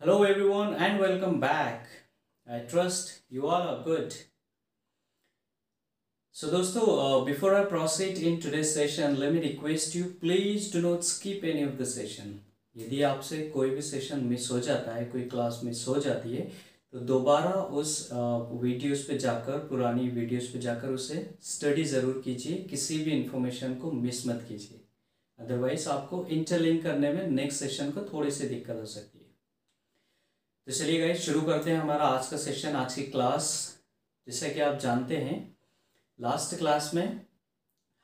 Hello, everyone, and welcome back. I trust you all are good. So, दोस्तों, uh, before I proceed in today's session, let me request you please do not skip any of the session. यदि आपसे कोई भी session miss हो जाता है कोई class miss हो जाती है तो दोबारा उस वीडियोस पे जाकर पुरानी वीडियोस पे जाकर उसे स्टडी ज़रूर कीजिए किसी भी इंफॉर्मेशन को मिस मत कीजिए अदरवाइज़ आपको इंटरलिंक करने में नेक्स्ट सेशन को थोड़ी सी दिक्कत हो सकती है तो चलिए गाइस शुरू करते हैं हमारा आज का सेशन आज की क्लास जैसे कि आप जानते हैं लास्ट क्लास में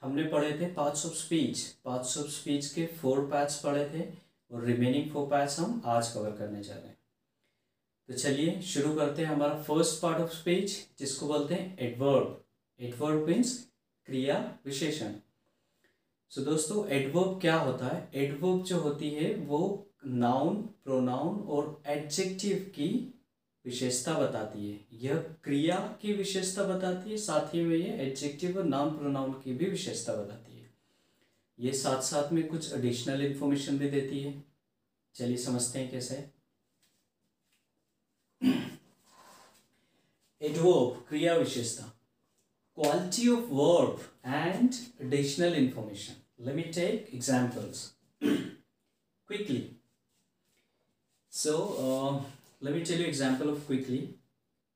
हमने पढ़े थे parts of speech parts of speech के फोर पार्ट्स पढ़े थे और रिमेनिंग फोर पार्ट्स हम आज कवर करने जा रहे हैं। तो चलिए शुरू करते हैं हमारा फ़र्स्ट पार्ट ऑफ़ स्पीच जिसको बोलते हैं एडवर्ब एडवर्ब मीन्स क्रिया विशेषण। सो so, दोस्तों एडवर्ब क्या होता है? एडवर्ब जो होती है वो नाउन प्रोनाउन और एडजेक्टिव की विशेषता बताती है। यह क्रिया की विशेषता बताती है, साथ ही में यह एडजेक्टिव और नाउन प्रोनाउन की भी विशेषता बताती है। ये साथ साथ में कुछ एडिशनल इंफॉर्मेशन भी देती है। चलिए समझते हैं कैसे। एडवर्ब क्रिया विशेषता। Quality of verb and additional information let me take examples quickly so let me tell you example of quickly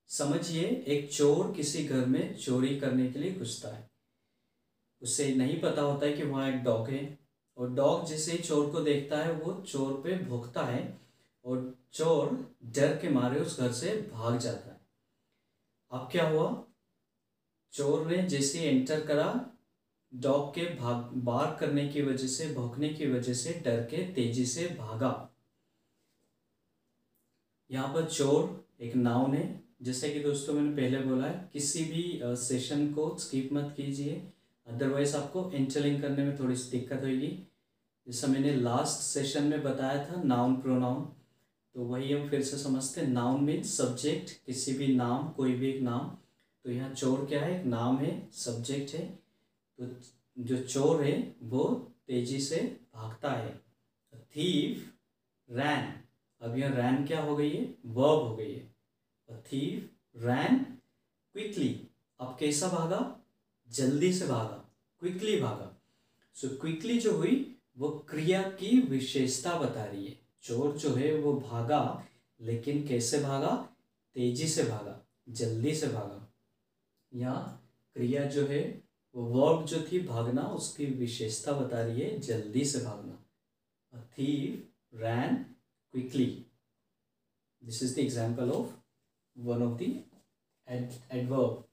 समझिए, एक चोर किसी घर में चोरी करने के लिए घुसता है। उसे नहीं पता होता है कि वहाँ एक डॉग है। और डॉग जैसे चोर को देखता है, वो चोर पे भोगता है और चोर डर के मारे उस घर से भाग जाता है। अब क्या हुआ? चोर ने जैसे एंटर करा, डॉग के भाग, बार करने की वजह से, भौंकने की वजह से डर के तेज़ी से भागा। यहाँ पर चोर एक नाउन है। जैसे कि दोस्तों मैंने पहले बोला है, किसी भी सेशन को स्किप मत कीजिए। अदरवाइज़ आपको इंटरलिंक करने में थोड़ी सी दिक्कत होगी। जैसा मैंने लास्ट सेशन में बताया था नाउन प्रोनाउन तो वही हम फिर से समझते हैं। नाउन मीन सब्जेक्ट किसी भी नाम, कोई भी एक नाम। तो यहाँ चोर क्या है? एक नाम है सब्जेक्ट है। तो जो चोर है, वो तेज़ी से भागता है। थीफ रैन अब यह रैन क्या हो गई है? वर्ब हो गई है। थीफ रैन क्विकली अब कैसा भागा? जल्दी से भागा। क्विकली भागा। सो so, क्विकली जो हुई वो क्रिया की विशेषता बता रही है। चोर जो है वो भागा लेकिन कैसे भागा? तेज़ी से भागा। जल्दी से भागा। यहाँ क्रिया जो है वो वर्ब जो थी भागना उसकी विशेषता बता रही है जल्दी से भागना। Thief ran quickly this is the example of one of the adverb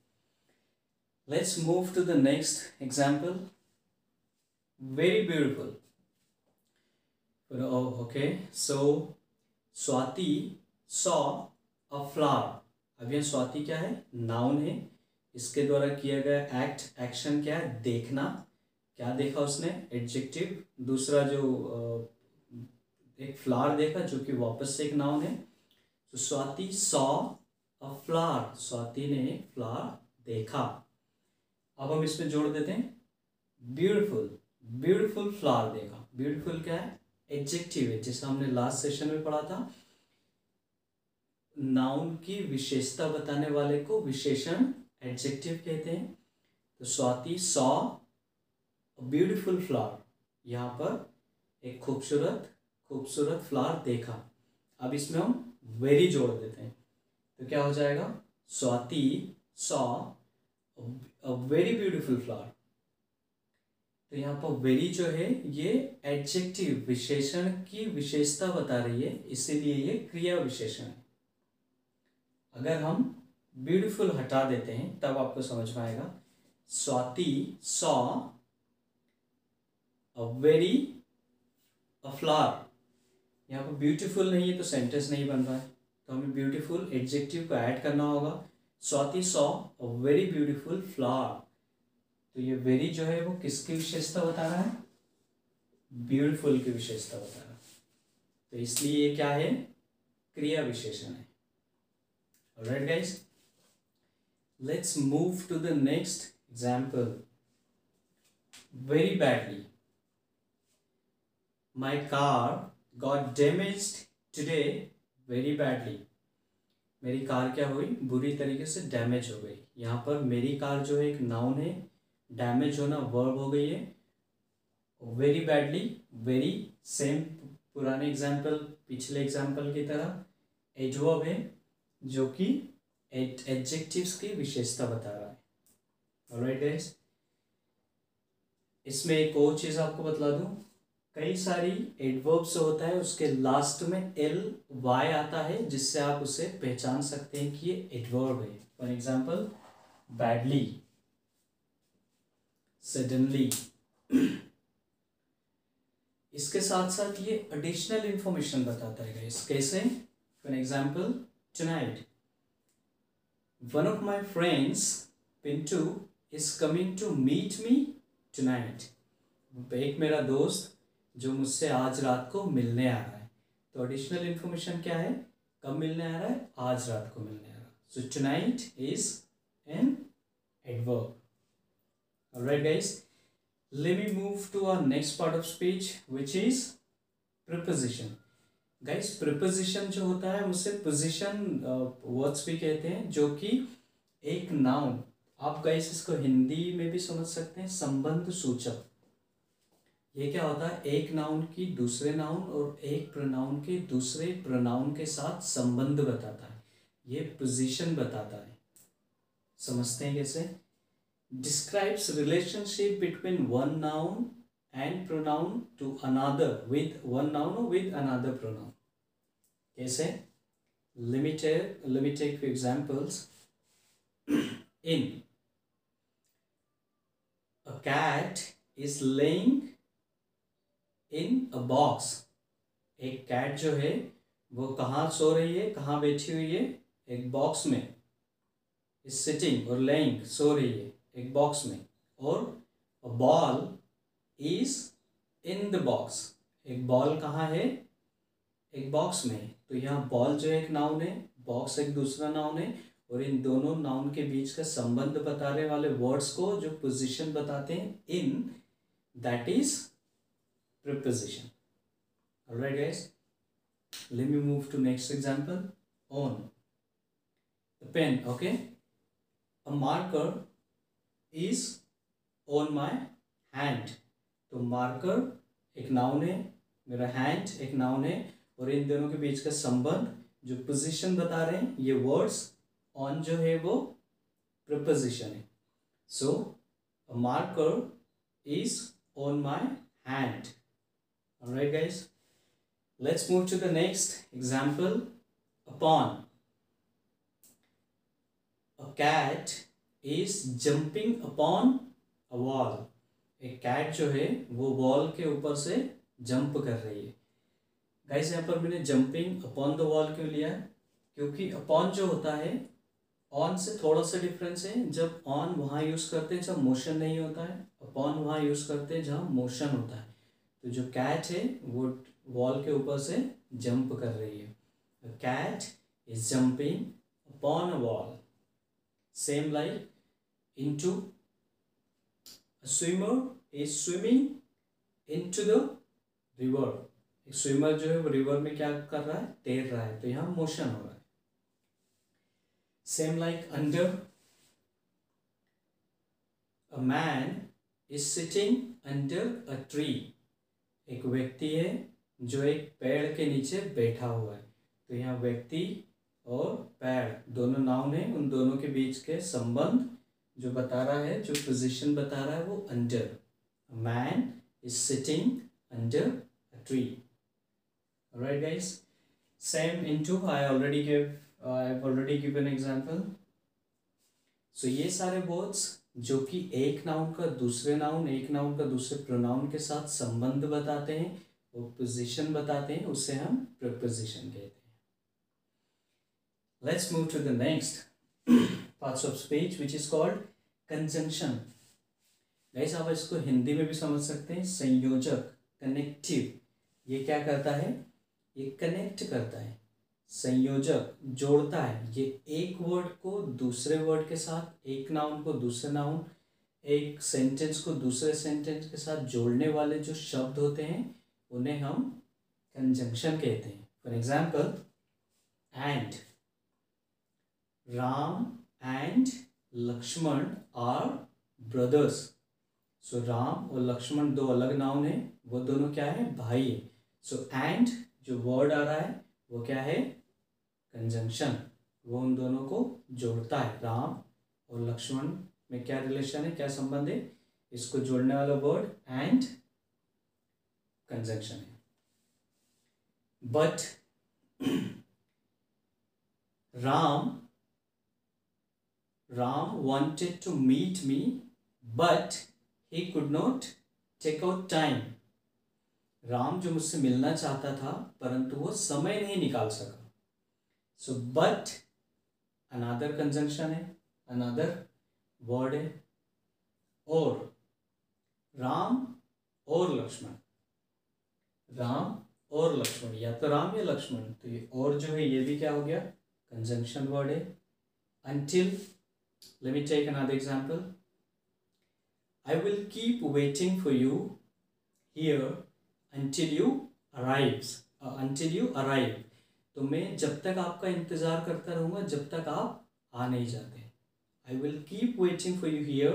let's move to the next example. Very beautiful. Oh, okay. So swati saw a flower. अब यह स्वाति क्या है? नाउन है. इसके द्वारा किया गया एक्ट एक्शन क्या है? देखना. क्या देखा उसने? एडजेक्टिव दूसरा जो एक फ्लावर देखा जो कि वापस से एक नाउन है। तो Swati saw a flower Swati ने फ्लावर देखा। अब हम इसमें जोड़ देते हैं। ब्यूटीफुल ब्यूटीफुल फ्लावर देखा। ब्यूटीफुल क्या है? एडजेक्टिव है, जैसा हमने लास्ट सेशन में पढ़ा था। नाउन की विशेषता बताने वाले को विशेषण एडजेक्टिव कहते हैं। तो स्वाति सॉ ब्यूटीफुल फ्लावर यहाँ पर एक खूबसूरत खूबसूरत फ्लावर देखा। अब इसमें हम वेरी जोड़ देते हैं। तो क्या हो जाएगा? Swati saw a very beautiful flower. तो यहाँ पर वेरी जो है, ये एडजेक्टिव विशेषण की विशेषता बता रही है, इसीलिए ये क्रिया विशेषण है। अगर हम ब्यूटीफुल हटा देते हैं, तब आपको समझ में आएगा। Swati saw a very a flower. यहाँ पर ब्यूटीफुल नहीं है तो सेंटेंस नहीं बन रहा है। तो हमें ब्यूटीफुल एडजेक्टिव को ऐड करना होगा। Swati saw a very beautiful flower तो ये वेरी जो है वो किसकी विशेषता बता रहा है? ब्यूटीफुल की विशेषता बता रहा है। तो इसलिए ये क्या है? क्रिया विशेषण है। Right guys let's move to the next example very badly my car got damaged today very badly मेरी कार क्या हुई? बुरी तरीके से डैमेज हो गई। यहाँ पर मेरी कार जो है एक नाउन है डैमेज होना वर्ब हो गई है। वेरी बैडली वेरी सेम पुराने एग्ज़ाम्पल पिछले एग्ज़ाम्पल की तरह एडवर्ब है, जो कि एडजेक्टिव्स की विशेषता बता रहा है। ऑलराइट गाइस इसमें एक और चीज़ आपको बतला दूँ। कई सारी एडवर्ब्स होता है, उसके लास्ट में एल वाई आता है, जिससे आप उसे पहचान सकते हैं कि ये एडवर्ब है। फॉर एग्ज़ाम्पल बैडली सडनली इसके साथ साथ ये एडिशनल इंफॉर्मेशन बताता है गाइस कैसे? For example tonight one of my friends Pintu is coming to meet me tonight एक मेरा दोस्त जो मुझसे आज रात को मिलने आ रहा है। तो एडिशनल इंफॉर्मेशन क्या है? कब मिलने आ रहा है? आज रात को मिलने आ रहा है। So tonight is an adverb alright guys let me move to our next part of speech which is preposition. Guys preposition जो होता है उसे position वर्ड्स uh, भी कहते हैं जो कि एक नाउन आप गाइस इसको हिंदी में भी समझ सकते हैं संबंध सूचक. ये क्या होता है? एक नाउन की दूसरे नाउन और एक प्रोनाउन के दूसरे प्रोनाउन के साथ संबंध बताता है। ये पोजीशन बताता है। समझते हैं कैसे? Describes relationship between one noun and pronoun to another with one noun with another pronoun कैसे? Limited limited for examples in a cat is laying in a box एक कैट जो है, वो कहाँ सो रही है, कहाँ बैठी हुई है? एक बॉक्स में। इज़ सिटिंग और लेइंग सो रही है, एक बॉक्स में। और a ball is in the box एक बॉल कहाँ है? एक बॉक्स में। तो यहाँ बॉल जो है एक नाउन है बॉक्स एक दूसरा नाउन है। और इन दोनों नाउन के बीच का संबंध बताने वाले वर्ड्स को जो पोजीशन बताते हैं in that is preposition alright guys let me move to next example on the pen okay a marker is on my hand तो मार्कर एक नाउन है, मेरा हैंड एक नाउन है, और इन दोनों के बीच का संबंध जो पोजीशन बता रहे हैं, ये वर्ड्स ऑन जो है वो प्रपोजिशन है। So marker is on my hand right guys let's move to the next example upon a cat is jumping upon a wall एक कैट जो है, वो वॉल के ऊपर से जंप कर रही है। गाइस यहाँ पर मैंने जंपिंग अपॉन द वॉल क्यों लिया? है क्योंकि अपॉन जो होता है ऑन से थोड़ा सा डिफरेंस है। जब ऑन वहाँ यूज़ करते हैं, जब मोशन नहीं होता है अपॉन वहाँ यूज़ करते हैं जहाँ मोशन होता है। तो जो कैट है, वो वॉल के ऊपर से जंप कर रही है। Cat is jumping upon a wall same like into a swimmer is swimming into the river. एक स्विमर जो है, वो रिवर में क्या कर रहा है? तैर रहा है। तो यहाँ मोशन हो रहा है। Same like under a man is sitting under a tree एक व्यक्ति है जो एक पेड़ के नीचे बैठा हुआ है। तो यहाँ व्यक्ति और पेड़, दोनों नाउन है। उन दोनों के बीच के संबंध जो बता रहा है, जो पोजीशन बता रहा है, वो under man is sitting under a tree right guys same into I already give I have already given example so ये सारे वर्ड्स जो कि एक नाउन का दूसरे नाउन एक नाउन का दूसरे प्रोनाउन के साथ संबंध बताते हैं पोजीशन बताते हैं, उसे हम प्रपोजिशन कहते हैं। Let's move to the next parts of speech which is called conjunction guys आप इसको हिंदी में भी समझ सकते हैं, संयोजक कनेक्टिव ये क्या करता है? ये कनेक्ट करता है। संयोजक जोड़ता है। ये एक वर्ड को दूसरे वर्ड के साथ एक नाउन को दूसरे नाउन एक सेंटेंस को दूसरे सेंटेंस के साथ जोड़ने वाले जो शब्द होते हैं उन्हें हम कंजंक्शन कहते हैं। For example and Ram and Lakshman are brothers so Ram और लक्ष्मण दो अलग नाउन है वो दोनों क्या है? भाई है। सो so, एंड जो वर्ड आ रहा है वो क्या है? कंजंक्शन वो उन दोनों को जोड़ता है। राम और लक्ष्मण में क्या रिलेशन है, क्या संबंध है? इसको जोड़ने वाला वर्ड एंड कंजंक्शन है। But Ram Ram wanted to meet me, but he could not take out time. Ram जो मुझसे मिलना चाहता था, परंतु वो समय नहीं निकाल सका। सो बट अनादर कंजंक्शन है अनादर वर्ड है, और राम और लक्ष्मण। राम और लक्ष्मण, या तो राम या लक्ष्मण तो ये और जो है, ये भी क्या हो गया? कंजंक्शन वर्ड है। Until let me take another example I will keep waiting for you here until you arrives until you arrive तो मैं जब तक आपका इंतज़ार करता रहूँगा, जब तक आप आ नहीं जाते। I will keep waiting for you here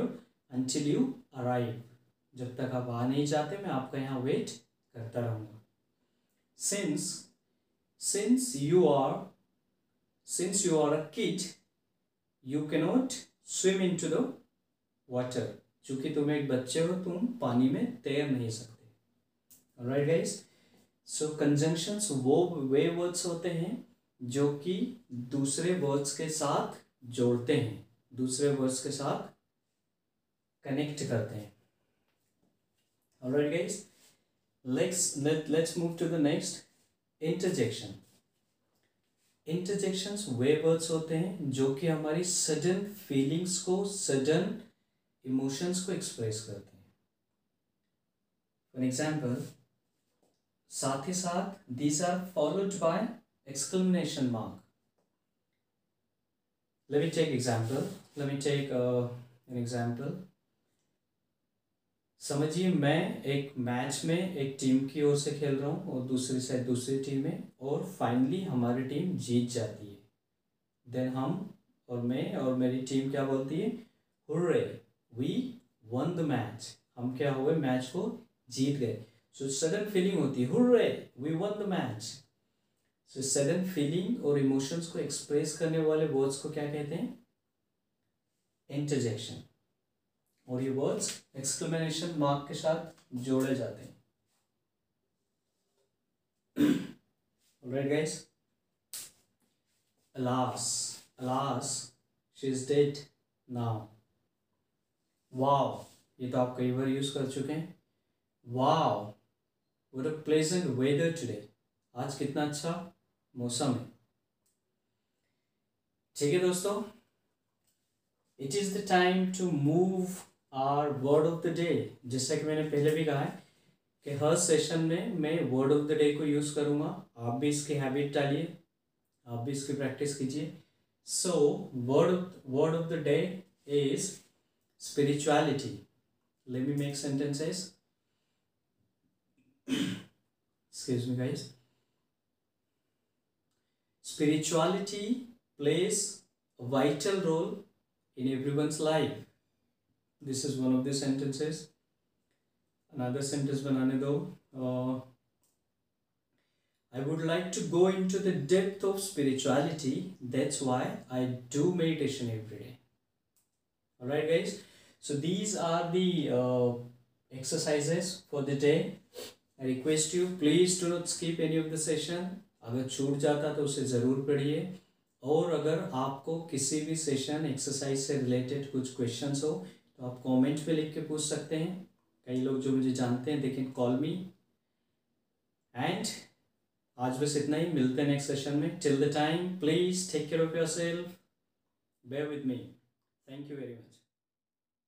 until you arrive जब तक आप आ नहीं जाते, मैं आपका यहाँ वेट करता रहूँगा। Since since you are since you are a kid you cannot swim in to the water चूँकि तुम एक बच्चे हो, तुम पानी में तैर नहीं सकते। राइट गाइस सो कंजंक्शंस वो वे वर्ड्स होते हैं जो कि दूसरे वर्ड्स के साथ जोड़ते हैं दूसरे वर्ड्स के साथ कनेक्ट करते हैं। Let's let, let's move to the next interjection. Interjections way words होते हैं जो कि हमारी सडन फीलिंग्स को सडन इमोशंस को एक्सप्रेस करते हैं। फॉर एग्ज़ाम्पल साथ ही साथ these are followed by exclamation mark me take example. Let me take uh, an example. समझिए मैं एक मैच में एक टीम की ओर से खेल रहा हूँ और दूसरी साइड दूसरी टीम है और फाइनली हमारी टीम जीत जाती है। देन हम और मैं और मेरी टीम क्या बोलती है? Hurrah we won the match हम क्या हुए? मैच को जीत गए। सो सडन फीलिंग होती है, hurrah we won the match so sudden feeling और इमोशंस को एक्सप्रेस करने वाले वर्ड्स को क्या कहते हैं? इंटरजेक्शन और ये वर्ड्स एक्सक्लेमेशन मार्क के साथ जोड़े जाते हैं। Right guys alas alas, she is dead now. Wow, ये तो आप कई बार यूज़ कर चुके हैं। Wow what a pleasant weather today. आज कितना अच्छा मौसम है। ठीक है दोस्तों it is the time to move our word of the day जैसा कि मैंने पहले भी कहा है कि हर सेशन में मैं वर्ड ऑफ़ द डे को यूज़ करूँगा। आप भी इसकी हैबिट डालिए, आप भी इसकी प्रैक्टिस कीजिए। So word word of the day is spirituality let me make sentences excuse me guys. Spirituality plays a vital role in everyone's life. This is one of the sentences. Another sentence banane do uh, I would like to go into the depth of spirituality. That's why I do meditation every day. Alright guys? So these are the uh, exercises for the day I request you, please do not skip any of the session. अगर छूट जाता तो उसे ज़रूर पढ़िए। और अगर आपको किसी भी सेशन एक्सरसाइज से रिलेटेड कुछ क्वेश्चंस हो तो आप कमेंट पे लिख के पूछ सकते हैं। कई लोग जो मुझे जानते हैं they can call me and आज बस इतना ही। मिलते हैं नेक्स्ट सेशन में। Till the time please take care of your self bear with me thank you very much